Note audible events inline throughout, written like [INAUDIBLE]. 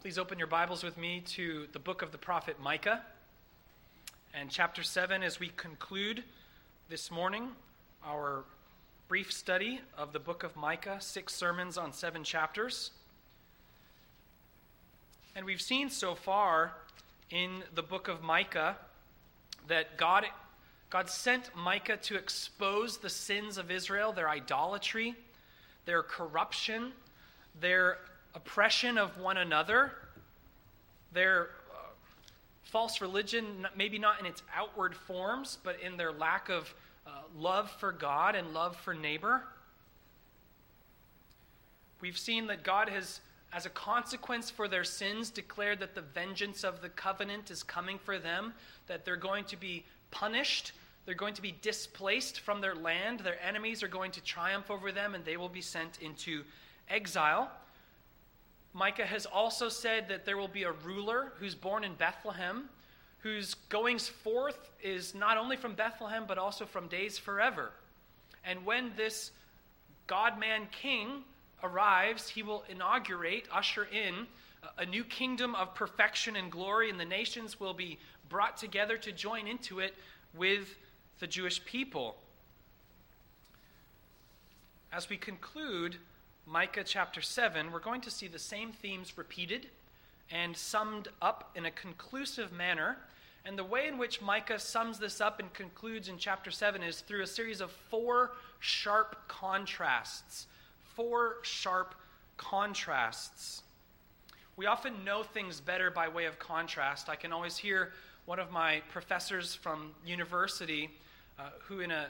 Please open your Bibles with me to the book of the prophet Micah and chapter 7 as we conclude this morning our brief study of the book of Micah, six sermons on seven chapters. And we've seen so far in the book of Micah that God, God sent Micah to expose the sins of Israel, their idolatry, their corruption, their oppression of one another, their uh, false religion, maybe not in its outward forms, but in their lack of uh, love for God and love for neighbor. We've seen that God has, as a consequence for their sins, declared that the vengeance of the covenant is coming for them, that they're going to be punished. They're going to be displaced from their land. Their enemies are going to triumph over them, and they will be sent into exile. Micah has also said that there will be a ruler who's born in Bethlehem, whose goings forth is not only from Bethlehem, but also from days forever. And when this God man king arrives, he will inaugurate, usher in a new kingdom of perfection and glory, and the nations will be brought together to join into it with the Jewish people. As we conclude, Micah chapter 7, we're going to see the same themes repeated and summed up in a conclusive manner. And the way in which Micah sums this up and concludes in chapter 7 is through a series of four sharp contrasts. Four sharp contrasts. We often know things better by way of contrast. I can always hear one of my professors from university uh, who, in a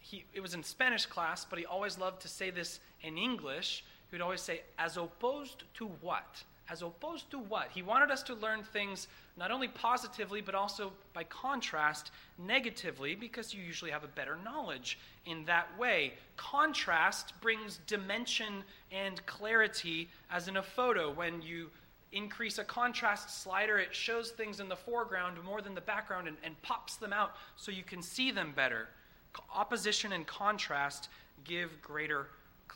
he, it was in Spanish class, but he always loved to say this in English. He would always say, as opposed to what? As opposed to what? He wanted us to learn things not only positively, but also by contrast, negatively, because you usually have a better knowledge in that way. Contrast brings dimension and clarity, as in a photo. When you increase a contrast slider, it shows things in the foreground more than the background and, and pops them out so you can see them better opposition and contrast give greater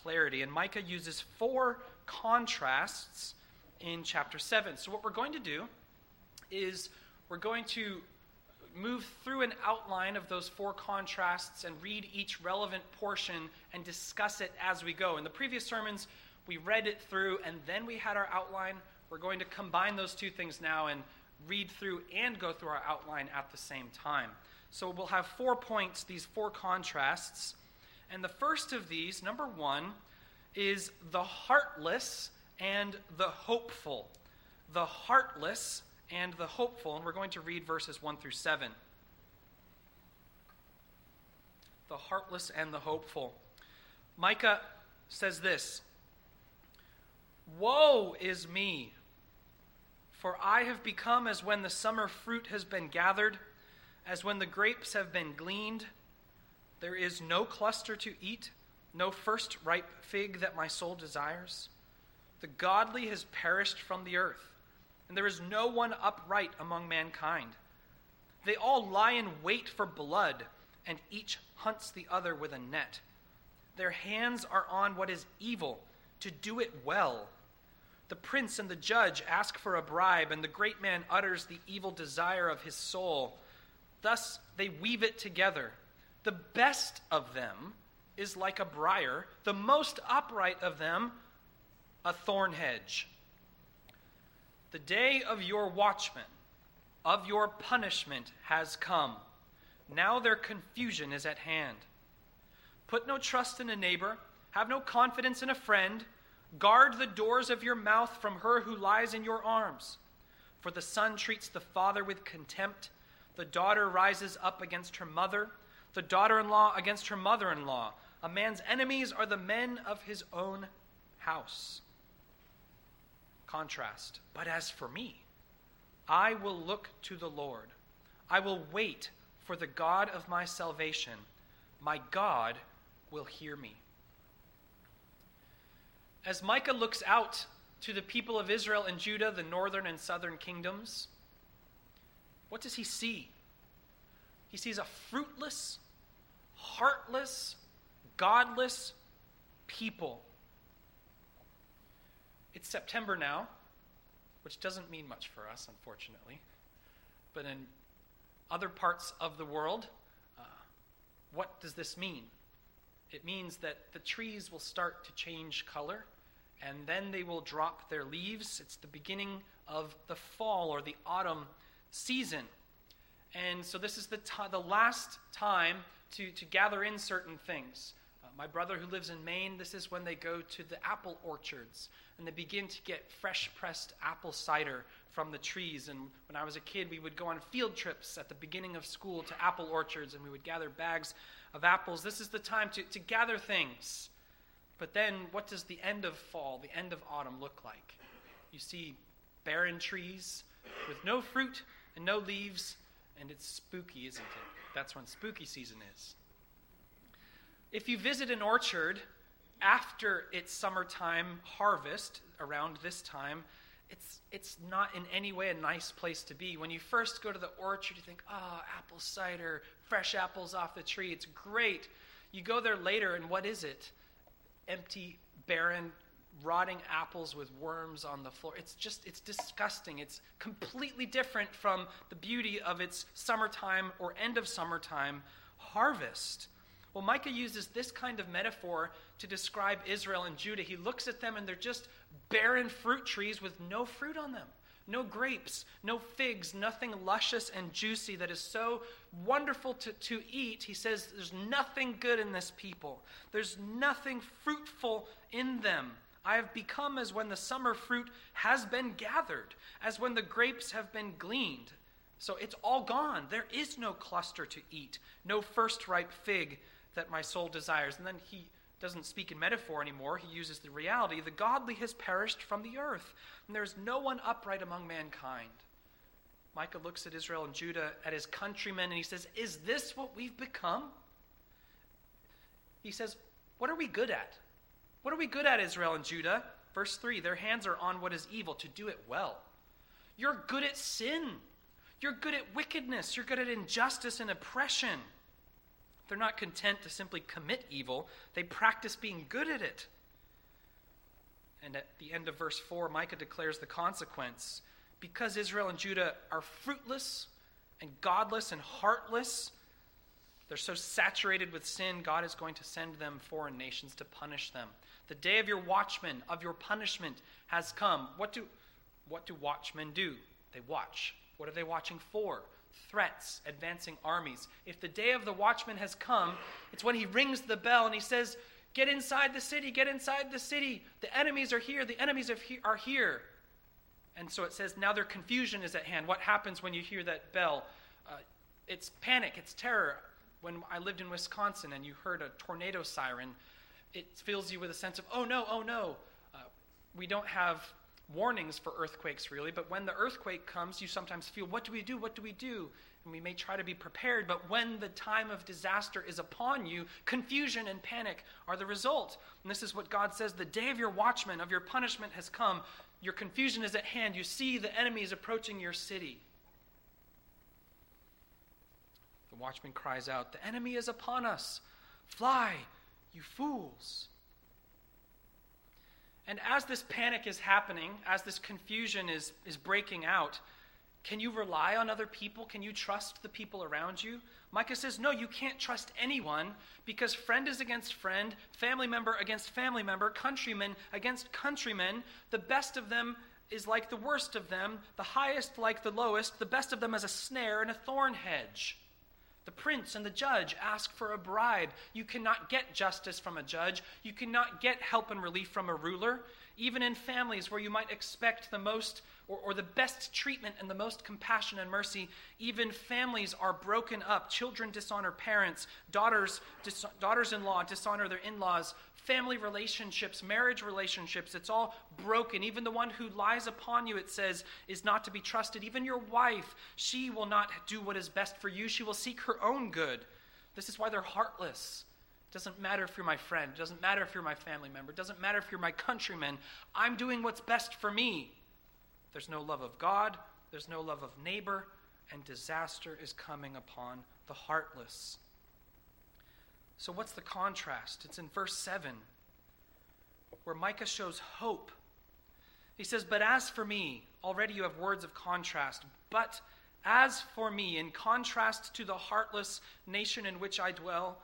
clarity. And Micah uses four contrasts in chapter 7. So, what we're going to do is we're going to move through an outline of those four contrasts and read each relevant portion and discuss it as we go. In the previous sermons, we read it through and then we had our outline. We're going to combine those two things now and read through and go through our outline at the same time. So we'll have four points, these four contrasts. And the first of these, number one, is the heartless and the hopeful. The heartless and the hopeful. And we're going to read verses 1 through 7. The heartless and the hopeful. Micah says this Woe is me, for I have become as when the summer fruit has been gathered as when the grapes have been gleaned, there is no cluster to eat, no first ripe fig that my soul desires. The godly has perished from the earth, and there is no one upright among mankind. They all lie in wait for blood, and each hunts the other with a net. Their hands are on what is evil, to do it well. The prince and the judge ask for a bribe, and the great man utters the evil desire of his soul. Thus they weave it together. The best of them is like a briar, the most upright of them, a thorn hedge. The day of your watchman, of your punishment, has come. Now their confusion is at hand. Put no trust in a neighbor, have no confidence in a friend. Guard the doors of your mouth from her who lies in your arms. For the son treats the father with contempt the daughter rises up against her mother, the daughter in law against her mother in law. A man's enemies are the men of his own house. Contrast. But as for me, I will look to the Lord. I will wait for the God of my salvation. My God will hear me. As Micah looks out to the people of Israel and Judah, the northern and southern kingdoms, what does he see? He sees a fruitless, heartless, godless people. It's September now, which doesn't mean much for us, unfortunately. But in other parts of the world, uh, what does this mean? It means that the trees will start to change color and then they will drop their leaves. It's the beginning of the fall or the autumn season. And so this is the, t- the last time to, to gather in certain things. Uh, my brother who lives in Maine, this is when they go to the apple orchards and they begin to get fresh pressed apple cider from the trees. And when I was a kid, we would go on field trips at the beginning of school to apple orchards and we would gather bags of apples. This is the time to, to gather things. But then, what does the end of fall, the end of autumn look like? You see barren trees with no fruit and no leaves, and it's spooky, isn't it? That's when spooky season is. If you visit an orchard after its summertime harvest, around this time, it's, it's not in any way a nice place to be. When you first go to the orchard, you think, oh, apple cider, fresh apples off the tree, it's great. You go there later, and what is it? Empty, barren, rotting apples with worms on the floor. It's just, it's disgusting. It's completely different from the beauty of its summertime or end of summertime harvest. Well, Micah uses this kind of metaphor to describe Israel and Judah. He looks at them and they're just barren fruit trees with no fruit on them. No grapes, no figs, nothing luscious and juicy that is so wonderful to, to eat. He says there's nothing good in this people. There's nothing fruitful in them. I have become as when the summer fruit has been gathered, as when the grapes have been gleaned. So it's all gone. There is no cluster to eat, no first ripe fig that my soul desires. And then he doesn't speak in metaphor anymore. He uses the reality. The godly has perished from the earth, and there is no one upright among mankind. Micah looks at Israel and Judah, at his countrymen, and he says, Is this what we've become? He says, What are we good at? What are we good at, Israel and Judah? Verse 3 Their hands are on what is evil, to do it well. You're good at sin. You're good at wickedness. You're good at injustice and oppression. They're not content to simply commit evil, they practice being good at it. And at the end of verse 4, Micah declares the consequence. Because Israel and Judah are fruitless and godless and heartless, they're so saturated with sin, God is going to send them foreign nations to punish them. The day of your watchmen, of your punishment, has come. What do, what do watchmen do? They watch. What are they watching for? threats, advancing armies. If the day of the watchman has come, it's when he rings the bell and he says, Get inside the city, get inside the city. The enemies are here, the enemies are here. And so it says, Now their confusion is at hand. What happens when you hear that bell? Uh, it's panic, it's terror. When I lived in Wisconsin and you heard a tornado siren, it fills you with a sense of, oh no, oh no. Uh, we don't have warnings for earthquakes, really, but when the earthquake comes, you sometimes feel, what do we do? What do we do? And we may try to be prepared, but when the time of disaster is upon you, confusion and panic are the result. And this is what God says the day of your watchman, of your punishment, has come. Your confusion is at hand. You see the enemy is approaching your city. The watchman cries out, The enemy is upon us. Fly, you fools. And as this panic is happening, as this confusion is, is breaking out, can you rely on other people? Can you trust the people around you? Micah says, No, you can't trust anyone because friend is against friend, family member against family member, countryman against countrymen. The best of them is like the worst of them, the highest like the lowest, the best of them as a snare and a thorn hedge. The prince and the judge ask for a bribe. You cannot get justice from a judge. You cannot get help and relief from a ruler. Even in families where you might expect the most or, or, the best treatment and the most compassion and mercy, even families are broken up. Children dishonor parents, daughters, dis- daughters in law dishonor their in laws, family relationships, marriage relationships, it's all broken. Even the one who lies upon you, it says, is not to be trusted. Even your wife, she will not do what is best for you. She will seek her own good. This is why they're heartless. Doesn't matter if you're my friend. Doesn't matter if you're my family member. Doesn't matter if you're my countryman. I'm doing what's best for me. There's no love of God. There's no love of neighbor. And disaster is coming upon the heartless. So, what's the contrast? It's in verse 7, where Micah shows hope. He says, But as for me, already you have words of contrast. But as for me, in contrast to the heartless nation in which I dwell,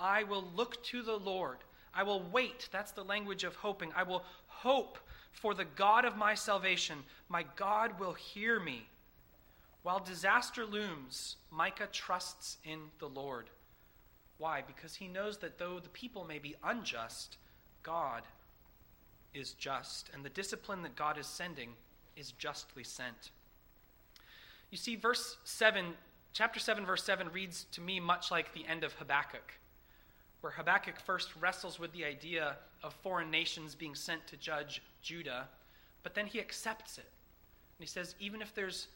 I will look to the Lord. I will wait. That's the language of hoping. I will hope for the God of my salvation. My God will hear me. While disaster looms, Micah trusts in the Lord. Why? Because he knows that though the people may be unjust, God is just, and the discipline that God is sending is justly sent. You see, verse 7, chapter 7, verse 7 reads to me much like the end of Habakkuk, where Habakkuk first wrestles with the idea of foreign nations being sent to judge Judah, but then he accepts it. And he says, even if there's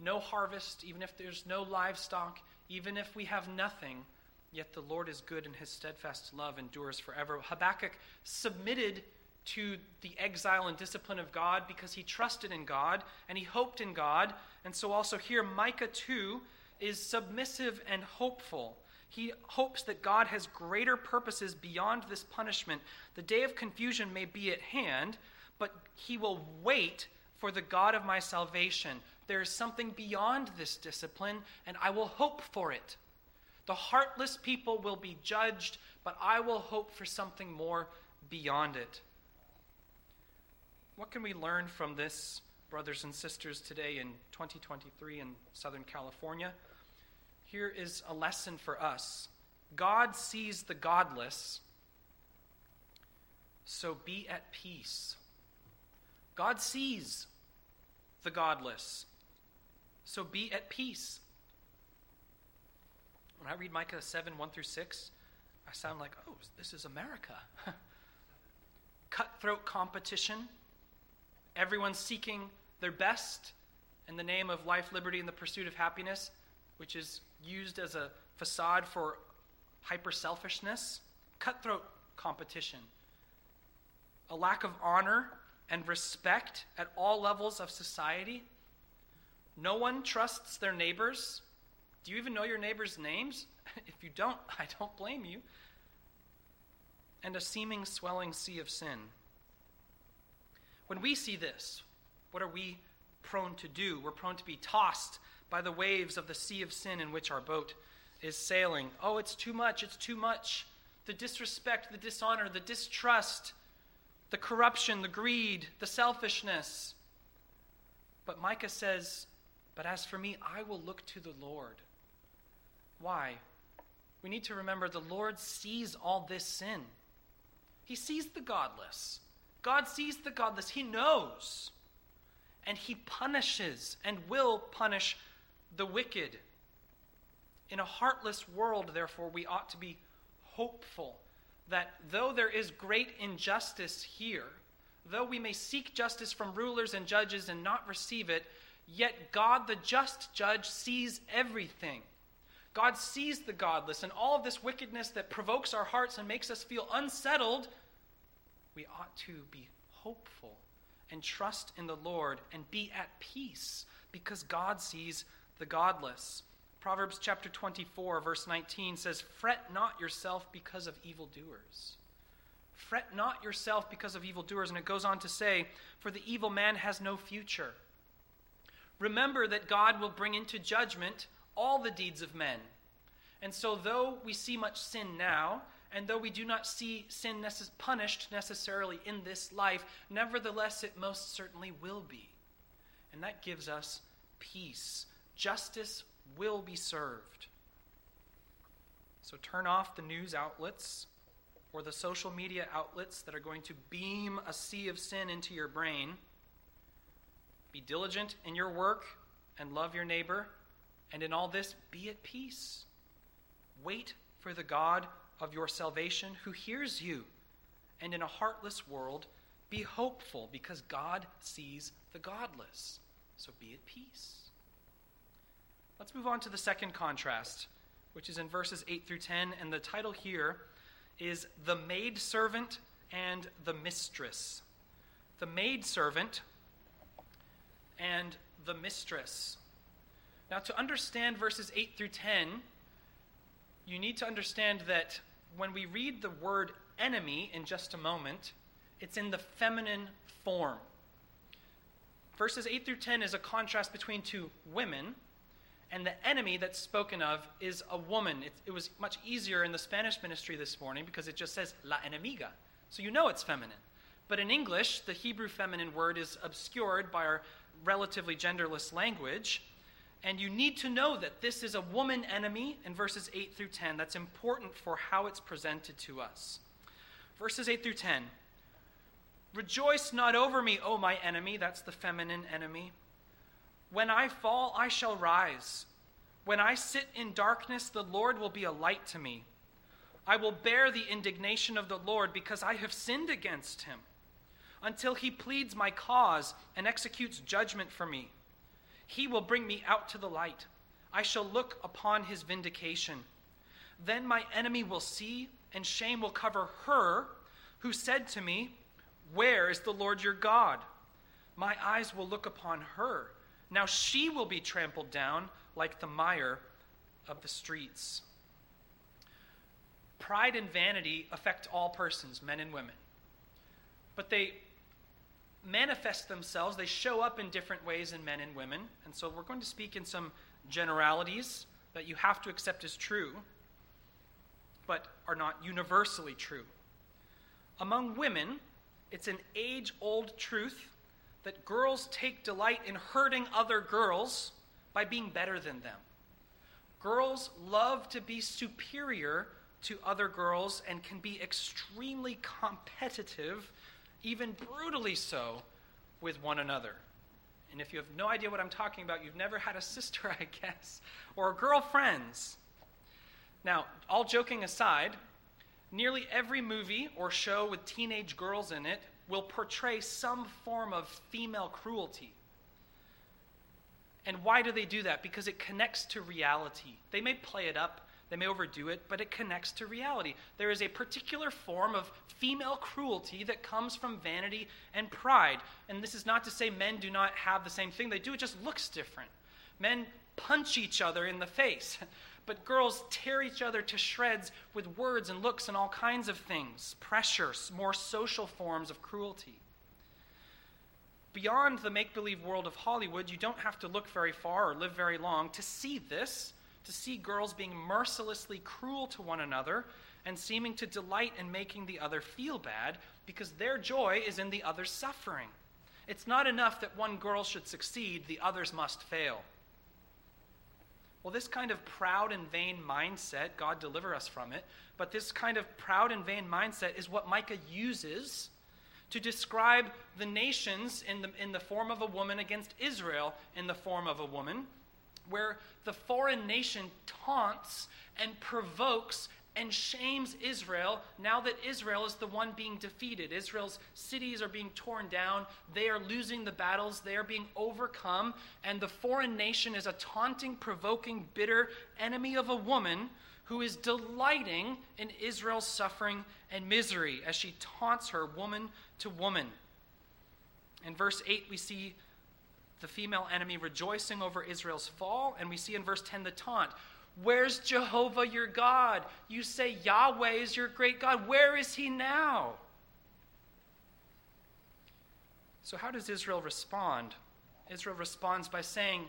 no harvest, even if there's no livestock, even if we have nothing, yet the Lord is good and his steadfast love endures forever. Habakkuk submitted to the exile and discipline of God because he trusted in God and he hoped in God. And so, also here, Micah 2 is submissive and hopeful. He hopes that God has greater purposes beyond this punishment. The day of confusion may be at hand, but he will wait for the God of my salvation. There is something beyond this discipline, and I will hope for it. The heartless people will be judged, but I will hope for something more beyond it. What can we learn from this, brothers and sisters, today in 2023 in Southern California? Here is a lesson for us God sees the godless, so be at peace. God sees the godless, so be at peace. When I read Micah 7 1 through 6, I sound like, oh, this is America. [LAUGHS] Cutthroat competition everyone seeking their best in the name of life, liberty, and the pursuit of happiness, which is used as a facade for hyper selfishness, cutthroat competition, a lack of honor and respect at all levels of society. No one trusts their neighbors. Do you even know your neighbors' names? [LAUGHS] if you don't, [LAUGHS] I don't blame you. And a seeming swelling sea of sin. When we see this, what are we prone to do? We're prone to be tossed by the waves of the sea of sin in which our boat is sailing. Oh, it's too much, it's too much. The disrespect, the dishonor, the distrust, the corruption, the greed, the selfishness. But Micah says, But as for me, I will look to the Lord. Why? We need to remember the Lord sees all this sin. He sees the godless. God sees the godless, He knows. And He punishes and will punish the wicked. In a heartless world, therefore, we ought to be hopeful that though there is great injustice here, though we may seek justice from rulers and judges and not receive it, yet God, the just judge, sees everything. God sees the godless and all of this wickedness that provokes our hearts and makes us feel unsettled we ought to be hopeful and trust in the Lord and be at peace because God sees the godless. Proverbs chapter 24, verse 19 says, Fret not yourself because of evildoers. Fret not yourself because of evildoers. And it goes on to say, For the evil man has no future. Remember that God will bring into judgment all the deeds of men. And so, though we see much sin now, and though we do not see sin necess- punished necessarily in this life, nevertheless it most certainly will be. And that gives us peace. Justice will be served. So turn off the news outlets or the social media outlets that are going to beam a sea of sin into your brain. Be diligent in your work and love your neighbor. And in all this, be at peace. Wait for the God of your salvation who hears you. And in a heartless world, be hopeful because God sees the godless. So be at peace. Let's move on to the second contrast, which is in verses 8 through 10. And the title here is The Maidservant and the Mistress. The maidservant and the mistress. Now, to understand verses 8 through 10, you need to understand that when we read the word enemy in just a moment, it's in the feminine form. verses 8 through 10 is a contrast between two women, and the enemy that's spoken of is a woman. It, it, was much easier in the Spanish ministry this morning because it just says la enemiga. So you know it's feminine. But in English, the Hebrew feminine word is obscured by our relatively genderless language. And you need to know that this is a woman enemy in verses 8 through 10. That's important for how it's presented to us. Verses 8 through 10 Rejoice not over me, O my enemy. That's the feminine enemy. When I fall, I shall rise. When I sit in darkness, the Lord will be a light to me. I will bear the indignation of the Lord because I have sinned against him, until he pleads my cause and executes judgment for me. He will bring me out to the light. I shall look upon his vindication. Then my enemy will see, and shame will cover her who said to me, Where is the Lord your God? My eyes will look upon her. Now she will be trampled down like the mire of the streets. Pride and vanity affect all persons, men and women. But they manifest themselves, they show up in different ways in men and women. And so we're going to speak in some generalities that you have to accept as true, but are not universally true. Among women, it's an age old truth that girls take delight in hurting other girls by being better than them. Girls love to be superior to other girls and can be extremely competitive even brutally so, with one another. And if you have no idea what I'm talking about, you've never had a sister, [LAUGHS] I guess, or girlfriends. Now, all joking aside, nearly every movie or show with teenage girls in it will portray some form of female cruelty. And why do they do that? Because it connects to reality. They may play it up, they may overdo it, but it connects to reality. There is a particular form of female cruelty that comes from vanity and pride. And this is not to say men do not have the same thing, they do, it just looks different. Men punch each other in the face, [LAUGHS] but girls tear each other to shreds with words and looks and all kinds of things pressure, more social forms of cruelty. Beyond the make believe world of Hollywood, you don't have to look very far or live very long to see this to see girls being mercilessly cruel to one another and seeming to delight in making the other feel bad because their joy is in the other's suffering. It's not enough that one girl should succeed, the others must fail. Well, this kind of proud and vain mindset, God deliver us from it, but this kind of proud and vain mindset is what Micah uses to describe the nations in the, in the form of a woman against Israel in the form of a woman where the foreign nation taunts and provokes and shames Israel now that Israel is the one being defeated. Israel's cities are being torn down. They are losing the battles. They are being overcome. And the foreign nation is a taunting, provoking, bitter enemy of a woman who is delighting in Israel's suffering and misery as she taunts her woman to woman. In verse 8, we see the female enemy rejoicing over Israel's fall. And we see in verse 10 the taunt Where's Jehovah your God? You say Yahweh is your great God. Where is he now? So, how does Israel respond? Israel responds by saying,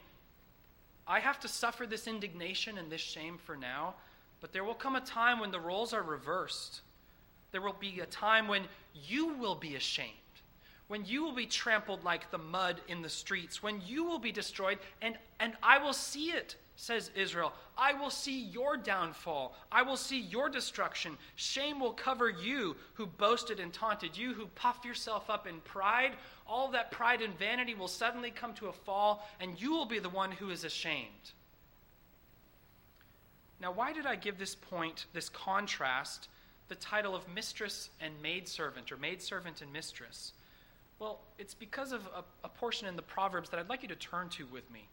I have to suffer this indignation and this shame for now, but there will come a time when the roles are reversed. There will be a time when you will be ashamed when you will be trampled like the mud in the streets, when you will be destroyed, and, and I will see it, says Israel. I will see your downfall. I will see your destruction. Shame will cover you who boasted and taunted, you who puff yourself up in pride. All that pride and vanity will suddenly come to a fall, and you will be the one who is ashamed. Now, why did I give this point, this contrast, the title of mistress and maidservant, or maidservant and mistress? Well, it's because of a, a, portion in the Proverbs that I'd like you to turn to with me.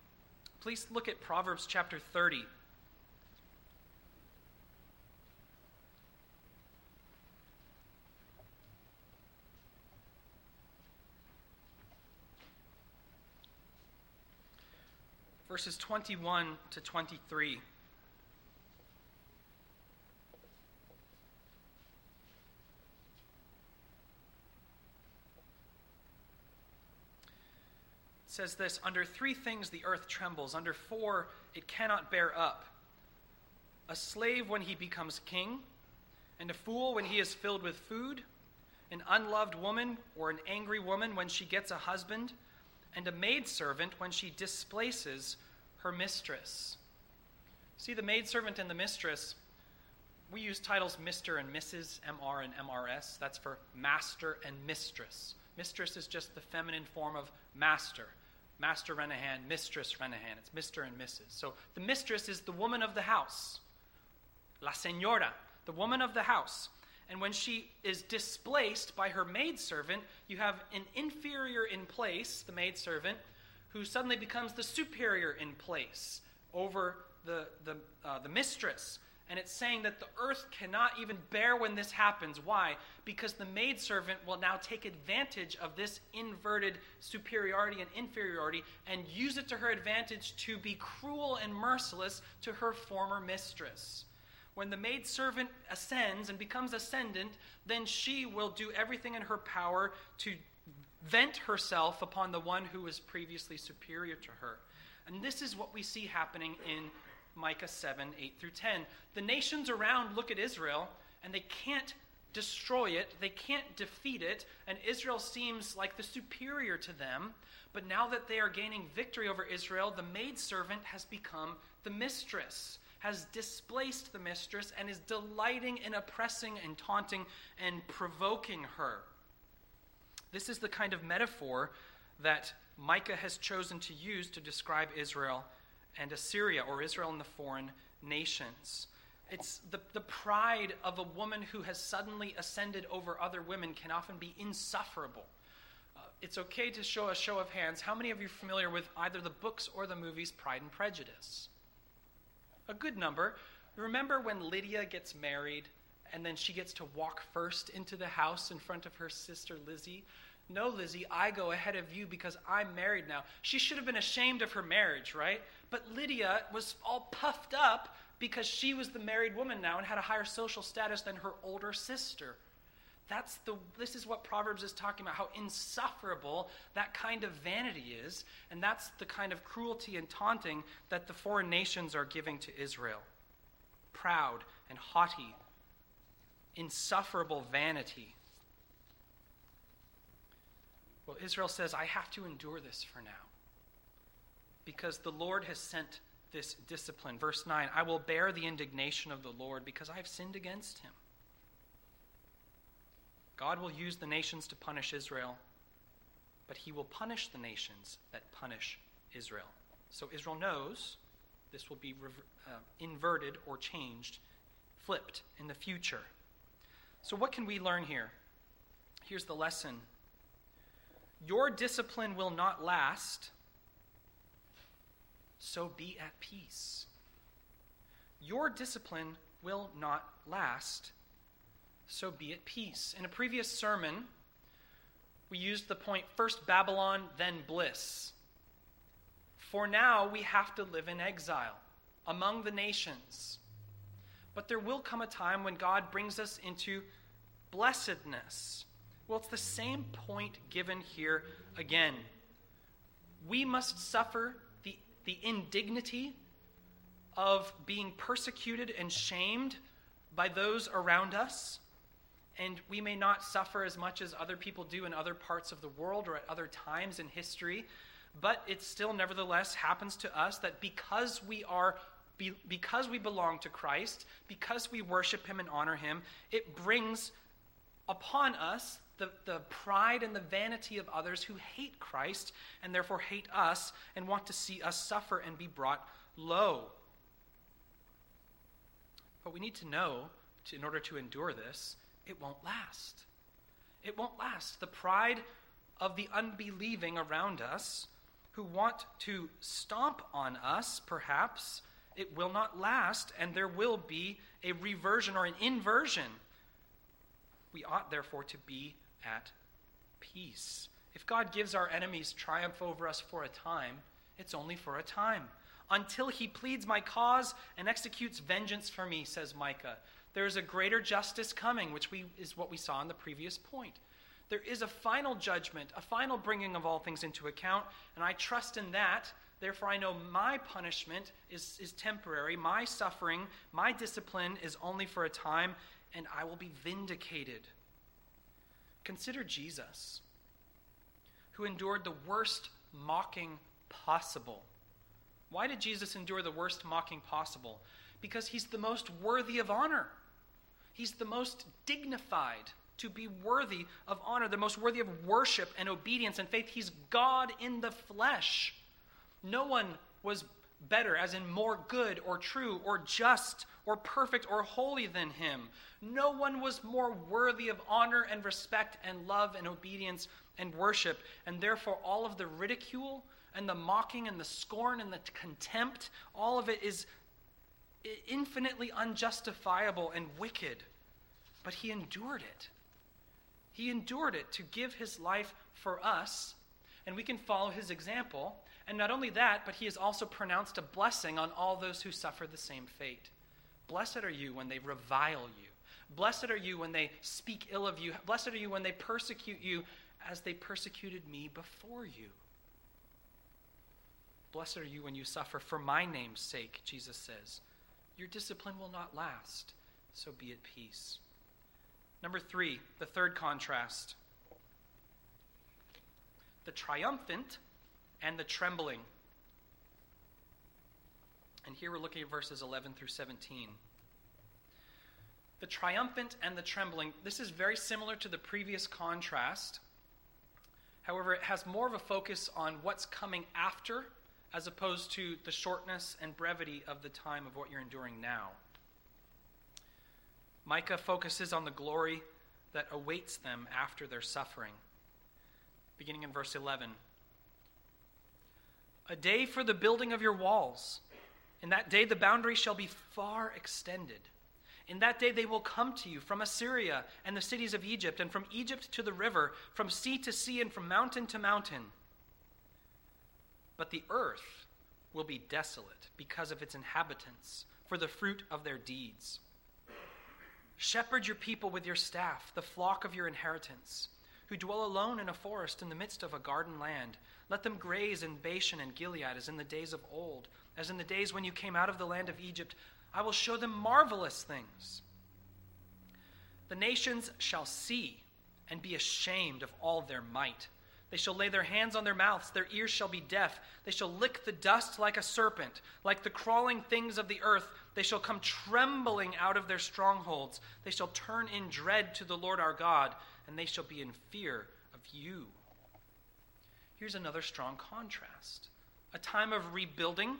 Please look at Proverbs chapter 30. Verses 21 to 23. Says this Under three things the earth trembles, under four it cannot bear up a slave when he becomes king, and a fool when he is filled with food, an unloved woman or an angry woman when she gets a husband, and a maidservant when she displaces her mistress. See, the maidservant and the mistress, we use titles Mr. and Mrs., MR and MRS. That's for master and mistress. Mistress is just the feminine form of master. Master Renahan, Mistress Renahan. It's Mr. and Mrs. So the mistress is the woman of the house, La Senora, the woman of the house. And when she is displaced by her maidservant, you have an inferior in place, the maidservant, who suddenly becomes the superior in place over the, the, uh, the mistress. And it's saying that the earth cannot even bear when this happens. Why? Because the maidservant will now take advantage of this inverted superiority and inferiority and use it to her advantage to be cruel and merciless to her former mistress. When the maidservant ascends and becomes ascendant, then she will do everything in her power to vent herself upon the one who was previously superior to her. And this is what we see happening in Micah 7 8 through 10. The nations around look at Israel and they can't destroy it, they can't defeat it, and Israel seems like the superior to them. But now that they are gaining victory over Israel, the maidservant has become the mistress, has displaced the mistress, and is delighting in oppressing and taunting and provoking her. This is the kind of metaphor that Micah has chosen to use to describe Israel and Assyria, or Israel and the foreign nations. It's the, the pride of a woman who has suddenly ascended over other women can often be insufferable. Uh, it's okay to show a show of hands. How many of you are familiar with either the books or the movies Pride and Prejudice? A good number. Remember when Lydia gets married and then she gets to walk first into the house in front of her sister Lizzie? No, Lizzie, I go ahead of you because I'm married now. She should have been ashamed of her marriage, right? But Lydia was all puffed up because she was the married woman now and had a higher social status than her older sister. That's the this is what Proverbs is talking about how insufferable that kind of vanity is and that's the kind of cruelty and taunting that the foreign nations are giving to Israel. Proud and haughty insufferable vanity. Well, Israel says, I have to endure this for now because the Lord has sent this discipline. Verse 9 I will bear the indignation of the Lord because I have sinned against him. God will use the nations to punish Israel, but he will punish the nations that punish Israel. So Israel knows this will be uh, inverted or changed, flipped in the future. So, what can we learn here? Here's the lesson Your discipline will not last so be at peace. Your discipline will not last, so be at peace. In a previous sermon, we used the point first Babylon, then bliss. For now, we have to live in exile among the nations. But there will come a time when God brings us into blessedness. Well, it's the same point given here again. We must suffer the the indignity of being persecuted and shamed by those around us. And we may not suffer as much as other people do in other parts of the world or at other times in history, but it still nevertheless happens to us that because we are because we belong to Christ, because we worship him and honor him, it brings upon us the, the pride and the vanity of others who hate Christ and therefore hate us and want to see us suffer and be brought low. But we need to know, to, in order to endure this, it won't last. It won't last. The pride of the unbelieving around us who want to stomp on us, perhaps, it will not last, and there will be a reversion or an inversion. We ought, therefore, to be at peace. If God gives our enemies triumph over us for a time, it's only for a time. Until he pleads my cause and executes vengeance for me, says Micah. There is a greater justice coming, which we, is what we saw in the previous point. There is a final judgment, a final bringing of all things into account, and I trust in that. Therefore, I know my punishment is, is temporary, my suffering, my discipline is only for a time, and I will be vindicated. Consider Jesus, who endured the worst mocking possible. Why did Jesus endure the worst mocking possible? Because he's the most worthy of honor. He's the most dignified to be worthy of honor, the most worthy of worship and obedience and faith. He's God in the flesh. No one was better, as in more good or true or just or perfect or holy than him. No one was more worthy of honor and respect and love and obedience and worship. And therefore, all of the ridicule and the mocking and the scorn and the contempt, all of it is infinitely unjustifiable and wicked. But he endured it. He endured it to give his life for us, and we can follow his example. And not only that, but he has also pronounced a blessing on all those who suffer the same fate. Blessed are you when they revile you. Blessed are you when they speak ill of you. Blessed are you when they persecute you as they persecuted me before you. Blessed are you when you suffer for my name's sake, Jesus says. Your discipline will not last, so be at peace. Number three, the third contrast the triumphant and the trembling. And here we're looking at verses 11 through 17. The triumphant and the trembling, this is very similar to the previous contrast. However, it has more of a focus on what's coming after as opposed to the shortness and brevity of the time of what you're enduring now. Micah focuses on the glory that awaits them after their suffering. Beginning in verse 11 A day for the building of your walls. In that day the boundary shall be far extended. In that day they will come to you from Assyria and the cities of Egypt, and from Egypt to the river, from sea to sea, and from mountain to mountain. But the earth will be desolate because of its inhabitants, for the fruit of their deeds. Shepherd your people with your staff, the flock of your inheritance, who dwell alone in a forest in the midst of a garden land. Let them graze in Bashan and Gilead as in the days of old, as in the days when you came out of the land of Egypt. I will show them marvelous things. The nations shall see and be ashamed of all their might. They shall lay their hands on their mouths, their ears shall be deaf. They shall lick the dust like a serpent, like the crawling things of the earth. They shall come trembling out of their strongholds. They shall turn in dread to the Lord our God, and they shall be in fear of you. Here's another strong contrast a time of rebuilding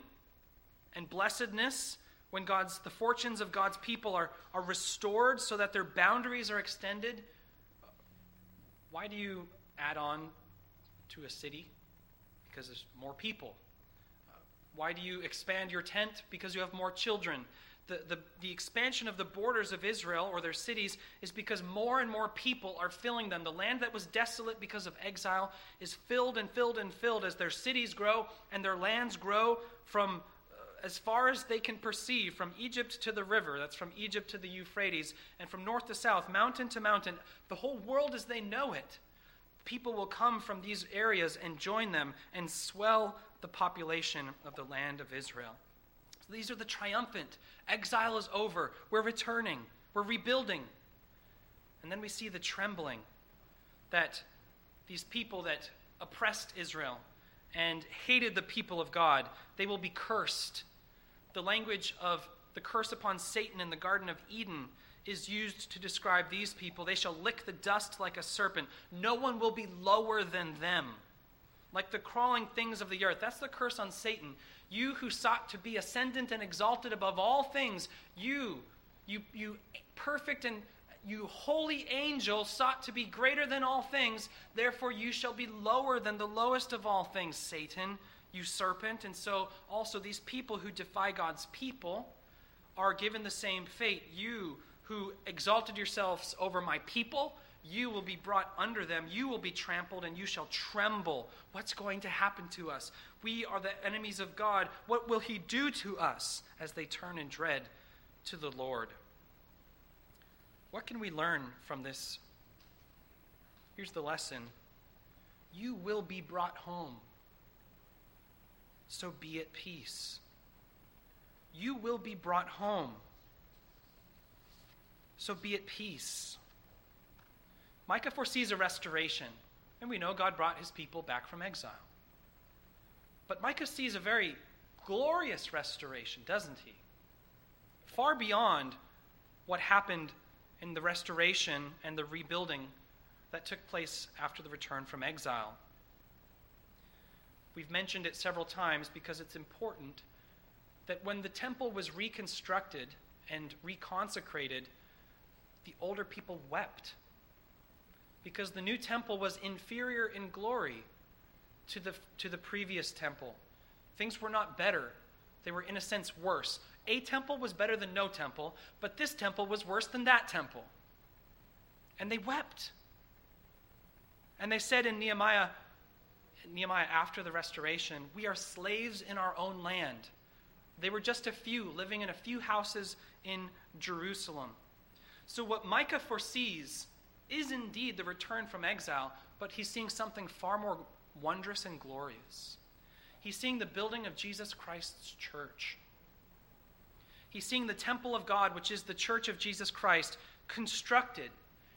and blessedness when God's, the fortunes of God's people are, are restored so that their boundaries are extended. Why do you add on to a city? Because there's more people. Why do you expand your tent? Because you have more children. The, the, the expansion of the borders of Israel or their cities is because more and more people are filling them. The land that was desolate because of exile is filled and filled and filled as their cities grow and their lands grow from uh, as far as they can perceive, from Egypt to the river, that's from Egypt to the Euphrates, and from north to south, mountain to mountain, the whole world as they know it people will come from these areas and join them and swell the population of the land of Israel. So these are the triumphant. Exile is over. We're returning. We're rebuilding. And then we see the trembling that these people that oppressed Israel and hated the people of God, they will be cursed. The language of the curse upon Satan in the Garden of Eden is used to describe these people. They shall lick the dust like a serpent. No one will be lower than them. Like the crawling things of the earth. That's the curse on Satan. You who sought to be ascendant and exalted above all things, you, you, you perfect and you holy angel sought to be greater than all things. Therefore, you shall be lower than the lowest of all things, Satan, you serpent. And so, also, these people who defy God's people are given the same fate. You who exalted yourselves over my people, you will be brought under them. You will be trampled, and you shall tremble. What's going to happen to us? We are the enemies of God. What will He do to us as they turn in dread to the Lord? What can we learn from this Here's the lesson you will be brought home. So be at peace. You will be brought home. So be at peace. Micah foresees a restoration, and we know God brought his people back from exile. But Micah sees a very glorious restoration, doesn't he? Far beyond what happened in the restoration and the rebuilding that took place after the return from exile. We've mentioned it several times because it's important that when the temple was reconstructed and reconsecrated, the older people wept because the new temple was inferior in glory to the, to the previous temple. Things were not better, they were, in a sense, worse. A temple was better than no temple, but this temple was worse than that temple. And they wept. And they said in Nehemiah, Nehemiah after the restoration, we are slaves in our own land. They were just a few, living in a few houses in Jerusalem. So, what Micah foresees is indeed the return from exile, but he's seeing something far more wondrous and glorious. He's seeing the building of Jesus Christ's church. He's seeing the temple of God, which is the church of Jesus Christ, constructed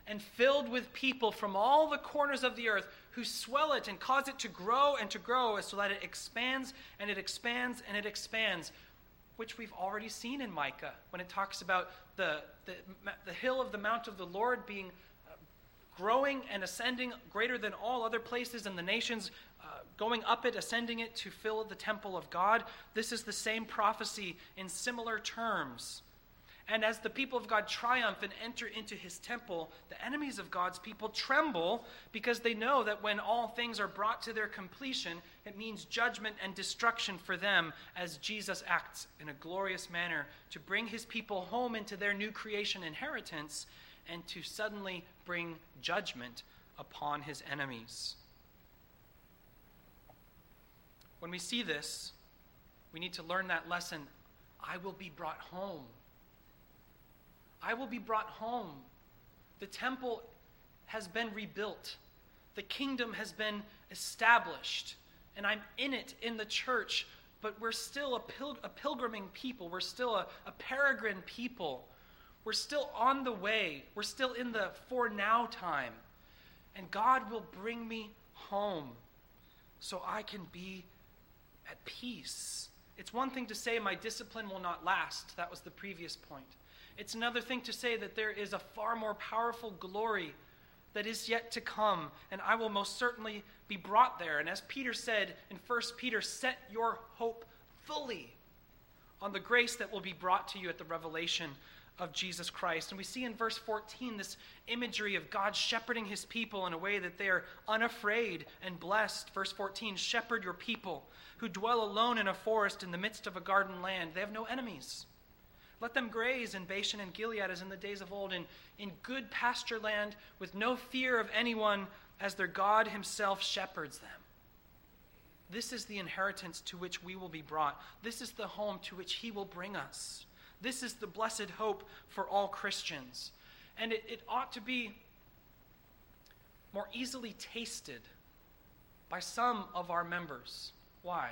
and filled with people from all the corners of the earth who swell it and cause it to grow and to grow so that it expands and it expands and it expands, which we've already seen in Micah when it talks about the, the, the hill of the mount of the Lord being growing and ascending greater than all other places in the nations, uh, going up it, ascending it to fill the temple of God. This is the same prophecy in similar terms. And as the people of God triumph and enter into his temple, the enemies of God's people tremble because they know that when all things are brought to their completion, it means judgment and destruction for them as Jesus acts in a glorious manner to bring his people home into their new creation inheritance and to suddenly bring judgment upon his enemies. When we see this, we need to learn that lesson I will be brought home. I will be brought home. The temple has been rebuilt, the kingdom has been established, and I'm in it in the church, but we're still a, pil- a pilgriming people. We're still a, a peregrine people. We're still on the way. We're still in the for now time. And God will bring me home so I can be at peace. It's one thing to say my discipline will not last. That was the previous point. It's another thing to say that there is a far more powerful glory that is yet to come, and I will most certainly be brought there. And as Peter said in 1 Peter, set your hope fully on the grace that will be brought to you at the revelation of Jesus Christ. And we see in verse 14 this imagery of God shepherding his people in a way that they are unafraid and blessed. Verse 14 Shepherd your people who dwell alone in a forest in the midst of a garden land. They have no enemies. Let them graze in Bashan and Gilead as in the days of old, in, in good pasture land with no fear of anyone, as their God himself shepherds them. This is the inheritance to which we will be brought. This is the home to which he will bring us. This is the blessed hope for all Christians. And it, it ought to be more easily tasted by some of our members. Why?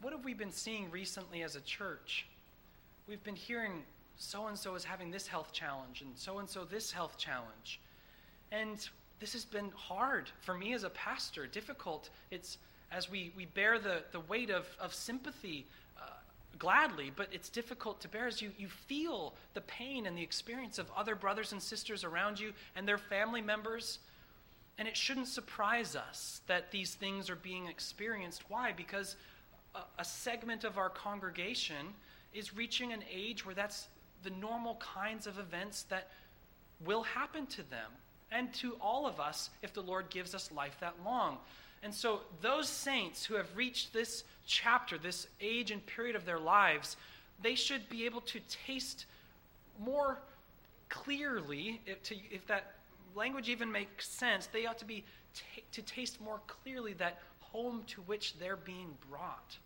What have we been seeing recently as a church? we've been hearing so and so is having this health challenge and so and so this health challenge. And this has been hard for me as a pastor, difficult. It's as we, we bear the, the weight of, of sympathy gladly, but it's difficult to bear as you, you feel the pain and the experience of other brothers and sisters around you and their family members. And it shouldn't surprise us that these things are being experienced. Why? Because a, a segment of our congregation is reaching an age where that's the normal kinds of events that will happen to them and to all of us if the Lord gives us life that long. And so, those saints who have reached this chapter, this age and period of their lives, they should be able to taste more clearly, if, to, if that language even makes sense, they ought to be t- to taste more clearly that home to which they're being brought.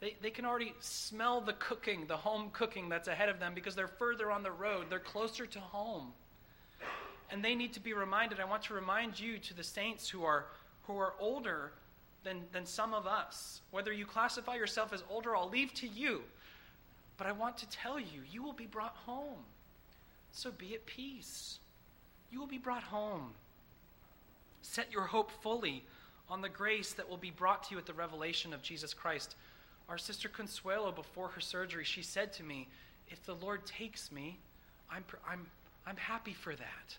They, they can already smell the cooking, the home cooking that's ahead of them because they're further on the road. They're closer to home. and they need to be reminded. I want to remind you to the saints who are, who are older than, than some of us. Whether you classify yourself as older, I'll leave to you. But I want to tell you, you will be brought home. So be at peace. You will be brought home. Set your hope fully on the grace that will be brought to you at the revelation of Jesus Christ. Our sister Consuelo, before her surgery, she said to me, If the Lord takes me, I'm, I'm, I'm happy for that.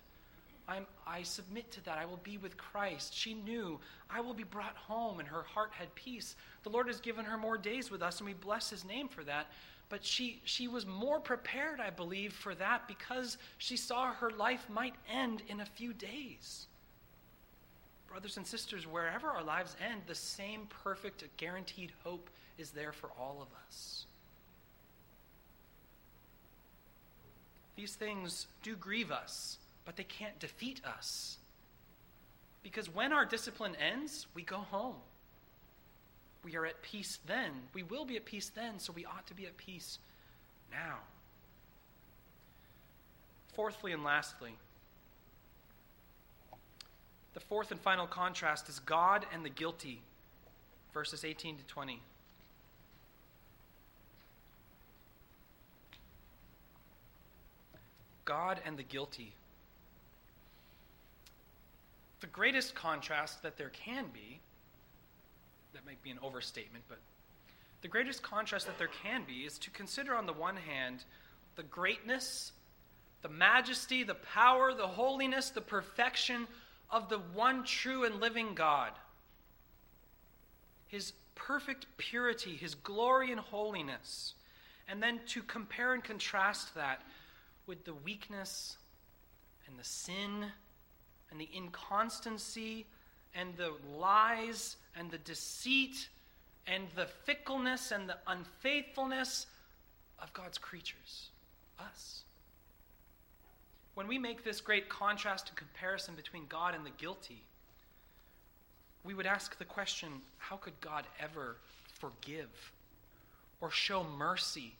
I'm, I submit to that. I will be with Christ. She knew I will be brought home, and her heart had peace. The Lord has given her more days with us, and we bless His name for that. But she, she was more prepared, I believe, for that because she saw her life might end in a few days. Brothers and sisters, wherever our lives end, the same perfect, guaranteed hope is there for all of us. These things do grieve us, but they can't defeat us. Because when our discipline ends, we go home. We are at peace then. We will be at peace then, so we ought to be at peace now. Fourthly and lastly, the fourth and final contrast is God and the guilty, verses 18 to 20. God and the guilty. The greatest contrast that there can be, that might be an overstatement, but the greatest contrast that there can be is to consider, on the one hand, the greatness, the majesty, the power, the holiness, the perfection of the one true and living God. His perfect purity, his glory and holiness. And then to compare and contrast that with the weakness and the sin and the inconstancy and the lies and the deceit and the fickleness and the unfaithfulness of God's creatures, us. When we make this great contrast and comparison between God and the guilty, we would ask the question how could God ever forgive or show mercy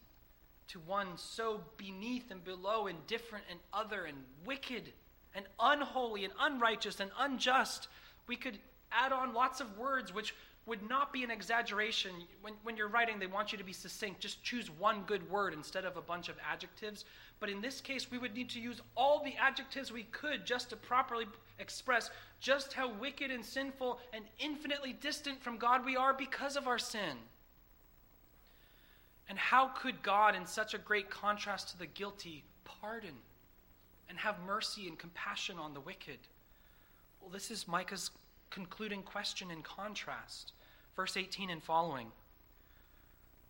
to one so beneath and below, indifferent and other and wicked and unholy and unrighteous and unjust. We could add on lots of words which would not be an exaggeration. When, when you're writing, they want you to be succinct. Just choose one good word instead of a bunch of adjectives. But in this case, we would need to use all the adjectives we could just to properly express just how wicked and sinful and infinitely distant from God we are because of our sin. And how could God, in such a great contrast to the guilty, pardon and have mercy and compassion on the wicked? Well, this is Micah's concluding question in contrast. Verse 18 and following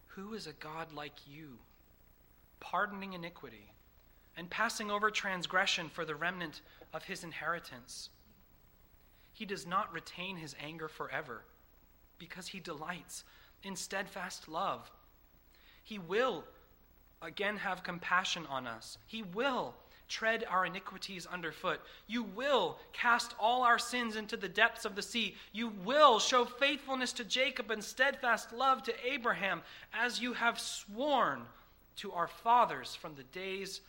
Who is a God like you, pardoning iniquity and passing over transgression for the remnant of his inheritance? He does not retain his anger forever because he delights in steadfast love. He will again have compassion on us. He will tread our iniquities underfoot. You will cast all our sins into the depths of the sea. You will show faithfulness to Jacob and steadfast love to Abraham, as you have sworn to our fathers from the days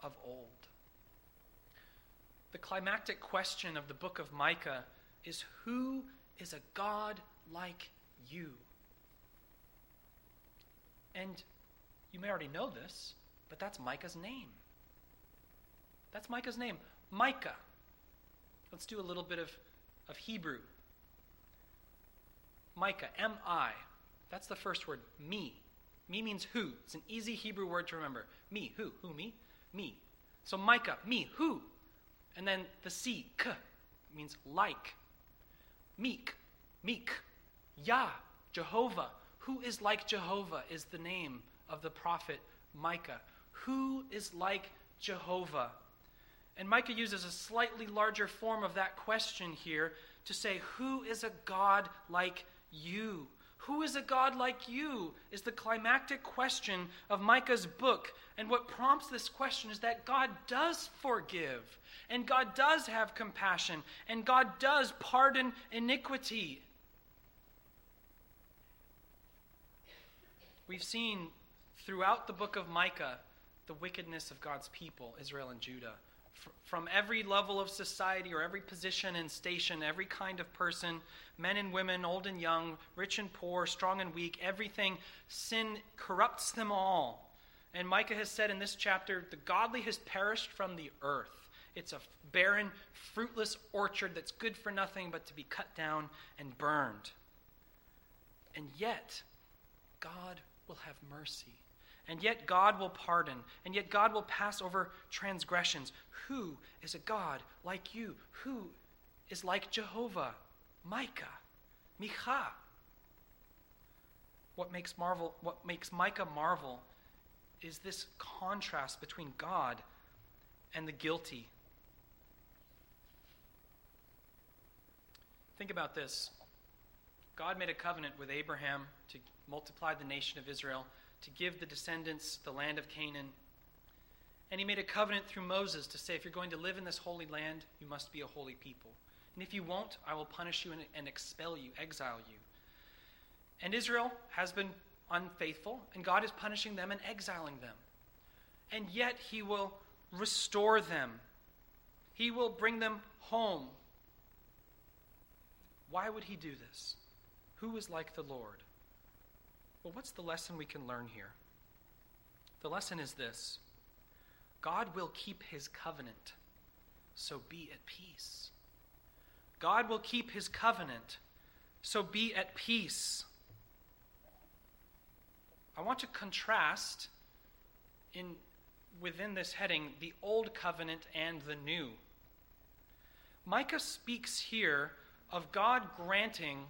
of old. The climactic question of the book of Micah is Who is a God like you? And you may already know this, but that's Micah's name. That's Micah's name, Micah. Let's do a little bit of, of Hebrew. Micah, M I. That's the first word, me. Me means who. It's an easy Hebrew word to remember. Me, who? Who, me? Me. So Micah, me, who? And then the C, k, means like. Meek, meek. Yah, Jehovah. Who is like Jehovah is the name of the prophet Micah. Who is like Jehovah? And Micah uses a slightly larger form of that question here to say, Who is a God like you? Who is a God like you? Is the climactic question of Micah's book. And what prompts this question is that God does forgive, and God does have compassion, and God does pardon iniquity. We've seen throughout the book of Micah the wickedness of God's people, Israel and Judah, from every level of society or every position and station, every kind of person, men and women, old and young, rich and poor, strong and weak, everything, sin corrupts them all. And Micah has said in this chapter, the godly has perished from the earth. It's a barren, fruitless orchard that's good for nothing but to be cut down and burned. And yet, God will have mercy. And yet, God will pardon. And yet, God will pass over transgressions. Who is a God like you? Who is like Jehovah? Micah. Micha. What makes, marvel, what makes Micah marvel is this contrast between God and the guilty. Think about this. God made a covenant with Abraham to multiply the nation of Israel, to give the descendants the land of Canaan. And he made a covenant through Moses to say, if you're going to live in this holy land, you must be a holy people. And if you won't, I will punish you and, and expel you, exile you. And Israel has been unfaithful, and God is punishing them and exiling them. And yet he will restore them, he will bring them home. Why would he do this? Who is like the Lord? Well, what's the lesson we can learn here? The lesson is this God will keep his covenant, so be at peace. God will keep his covenant, so be at peace. I want to contrast in within this heading the old covenant and the new. Micah speaks here of God granting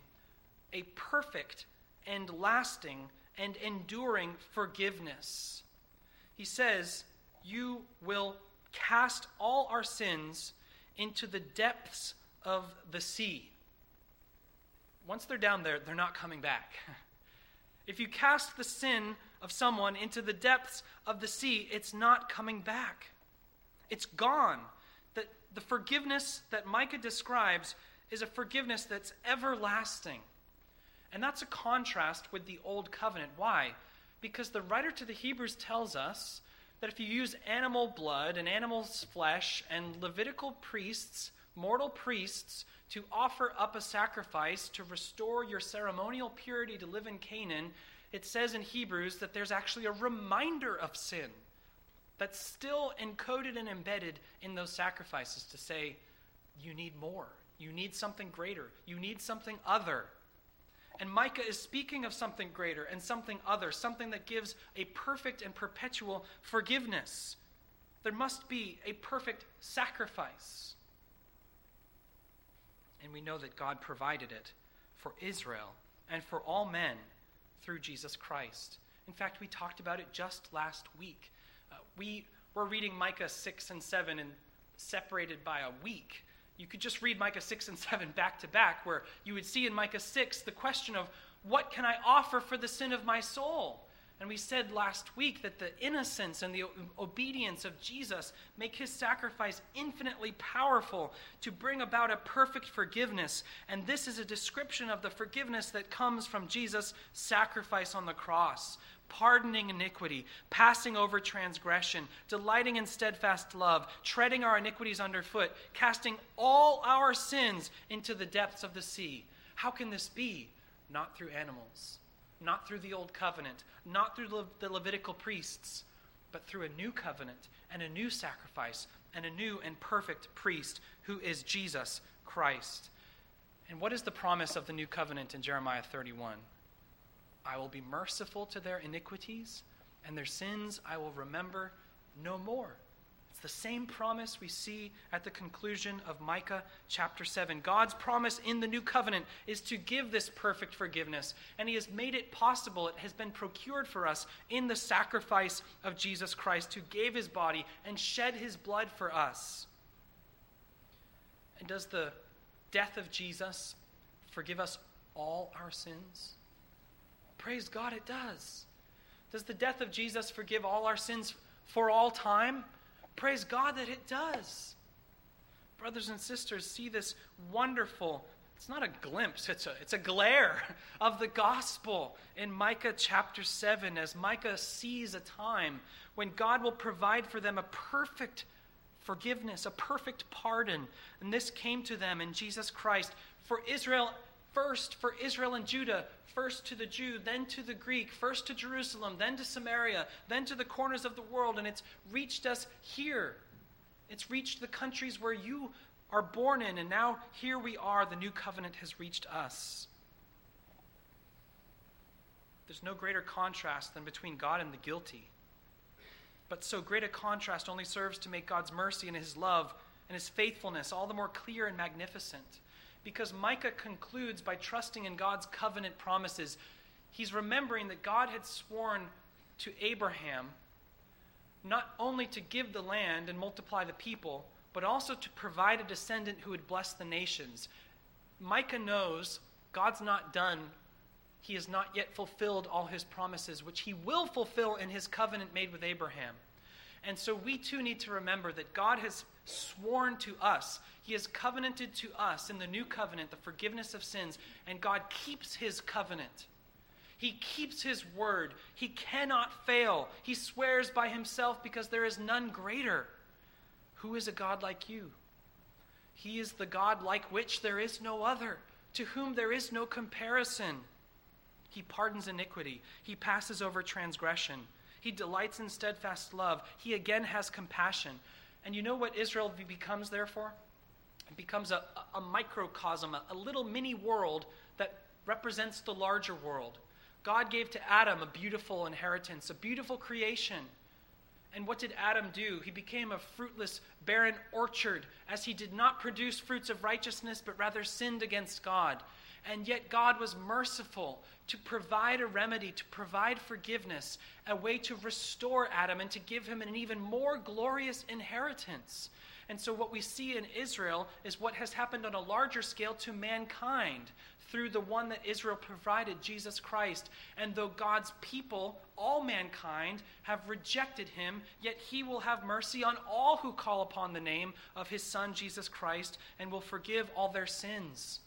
a perfect and lasting and enduring forgiveness. He says, You will cast all our sins into the depths of the sea. Once they're down there, they're not coming back. [LAUGHS] if you cast the sin of someone into the depths of the sea, it's not coming back. It's gone. The, the forgiveness that Micah describes is a forgiveness that's everlasting. And that's a contrast with the Old Covenant. Why? Because the writer to the Hebrews tells us that if you use animal blood and animal's flesh and Levitical priests, mortal priests, to offer up a sacrifice to restore your ceremonial purity to live in Canaan, it says in Hebrews that there's actually a reminder of sin that's still encoded and embedded in those sacrifices to say, you need more. You need something greater. You need something other. And Micah is speaking of something greater and something other, something that gives a perfect and perpetual forgiveness. There must be a perfect sacrifice. And we know that God provided it for Israel and for all men through Jesus Christ. In fact, we talked about it just last week. Uh, we were reading Micah 6 and 7 and separated by a week. You could just read Micah 6 and 7 back to back, where you would see in Micah 6 the question of, What can I offer for the sin of my soul? And we said last week that the innocence and the obedience of Jesus make his sacrifice infinitely powerful to bring about a perfect forgiveness. And this is a description of the forgiveness that comes from Jesus' sacrifice on the cross pardoning iniquity, passing over transgression, delighting in steadfast love, treading our iniquities underfoot, casting all our sins into the depths of the sea. How can this be? Not through animals, not through the old covenant, not through the Levitical priests, but through a new covenant and a new sacrifice and a new and perfect priest who is Jesus Christ. And what is the promise of the new covenant in Jeremiah 31? I will be merciful to their iniquities, and their sins I will remember no more. It's the same promise we see at the conclusion of Micah chapter 7. God's promise in the new covenant is to give this perfect forgiveness, and He has made it possible. It has been procured for us in the sacrifice of Jesus Christ, who gave His body and shed His blood for us. And does the death of Jesus forgive us all our sins? Praise God, it does. Does the death of Jesus forgive all our sins for all time? Praise God that it does. Brothers and sisters, see this wonderful, it's not a glimpse, it's a, it's a glare of the gospel in Micah chapter 7 as Micah sees a time when God will provide for them a perfect forgiveness, a perfect pardon. And this came to them in Jesus Christ. For Israel, first for Israel and Judah, first to the Jew, then to the Greek, first to Jerusalem, then to Samaria, then to the corners of the world. And it's reached us here. It's reached the countries where you are born in. And now here we are. The new covenant has reached us. There's no greater contrast than between God and the guilty. But so great a contrast only serves to make God's mercy and his love and his faithfulness all the more clear and magnificent. Because Micah concludes by trusting in God's covenant promises. He's remembering that God had sworn to Abraham not only to give the land and multiply the people, but also to provide a descendant who would bless the nations. Micah knows God's not done he has not yet fulfilled all his promises, which he will fulfill in his covenant made with Abraham. And so we too need to remember that God has sworn to us, He has covenanted to us in the new covenant the forgiveness of sins, and God keeps His covenant. He keeps His word. He cannot fail. He swears by Himself because there is none greater. Who is a God like you? He is the God like which there is no other, to whom there is no comparison. He pardons iniquity. He passes over transgression. He delights in steadfast love. He again has compassion. And you know what Israel becomes, therefore? It becomes a, a microcosm, a, a little mini world that represents the larger world. God gave to Adam a beautiful inheritance, a beautiful creation. And what did Adam do? He became a fruitless, barren orchard as he did not produce fruits of righteousness, but rather sinned against God. And yet, God was merciful to provide a remedy, to provide forgiveness, a way to restore Adam and to give him an even more glorious inheritance. And so, what we see in Israel is what has happened on a larger scale to mankind through the one that Israel provided, Jesus Christ. And though God's people, all mankind, have rejected him, yet he will have mercy on all who call upon the name of his Son, Jesus Christ, and will forgive all their sins.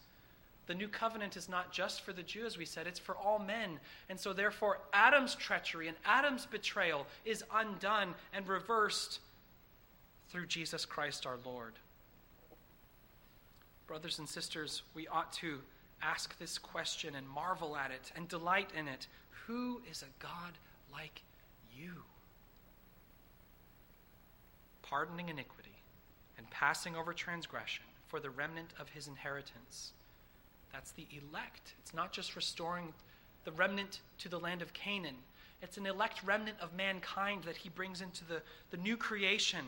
The new covenant is not just for the Jew, as we said, it's for all men. And so, therefore, Adam's treachery and Adam's betrayal is undone and reversed through Jesus Christ our Lord. Brothers and sisters, we ought to ask this question and marvel at it and delight in it. Who is a God like you? Pardoning iniquity and passing over transgression for the remnant of his inheritance that's the elect. It's not just restoring the remnant to the land of Canaan, it's an elect remnant of mankind that he brings into the, the new creation,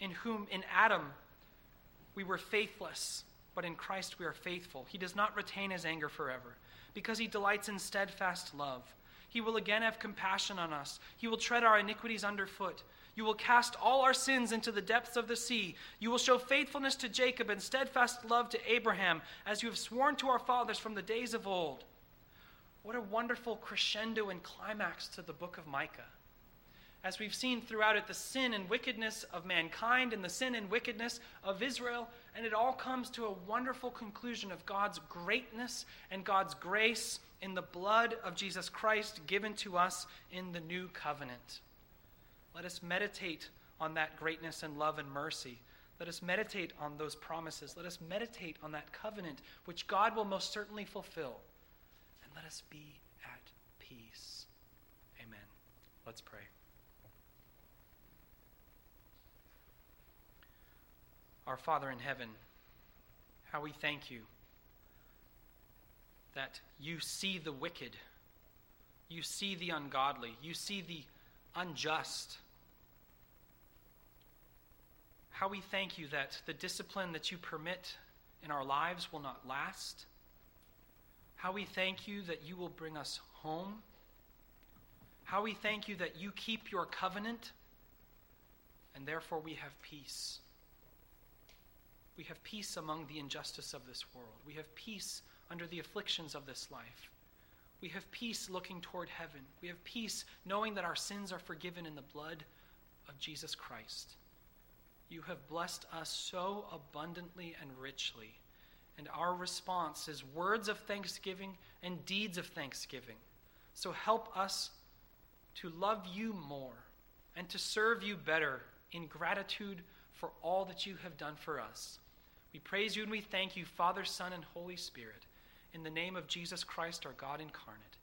in whom, in Adam, we were faithless, but in Christ we are faithful. He does not retain his anger forever, because he delights in steadfast love. He will again have compassion on us. He will tread our iniquities underfoot. You will cast all our sins into the depths of the sea. You will show faithfulness to Jacob and steadfast love to Abraham, as you have sworn to our fathers from the days of old. What a wonderful crescendo and climax to the book of Micah. As we've seen throughout it, the sin and wickedness of mankind and the sin and wickedness of Israel, and it all comes to a wonderful conclusion of God's greatness and God's grace in the blood of Jesus Christ given to us in the new covenant. Let us meditate on that greatness and love and mercy. Let us meditate on those promises. Let us meditate on that covenant, which God will most certainly fulfill. And let us be at peace. Amen. Let's pray. Our Father in heaven, how we thank you that you see the wicked, you see the ungodly, you see the unjust. How we thank you that the discipline that you permit in our lives will not last. How we thank you that you will bring us home. How we thank you that you keep your covenant, and therefore we have peace. We have peace among the injustice of this world. We have peace under the afflictions of this life. We have peace looking toward heaven. We have peace knowing that our sins are forgiven in the blood of Jesus Christ. You have blessed us so abundantly and richly. And our response is words of thanksgiving and deeds of thanksgiving. So help us to love you more and to serve you better in gratitude for all that you have done for us. We praise you and we thank you, Father, Son, and Holy Spirit, in the name of Jesus Christ, our God incarnate.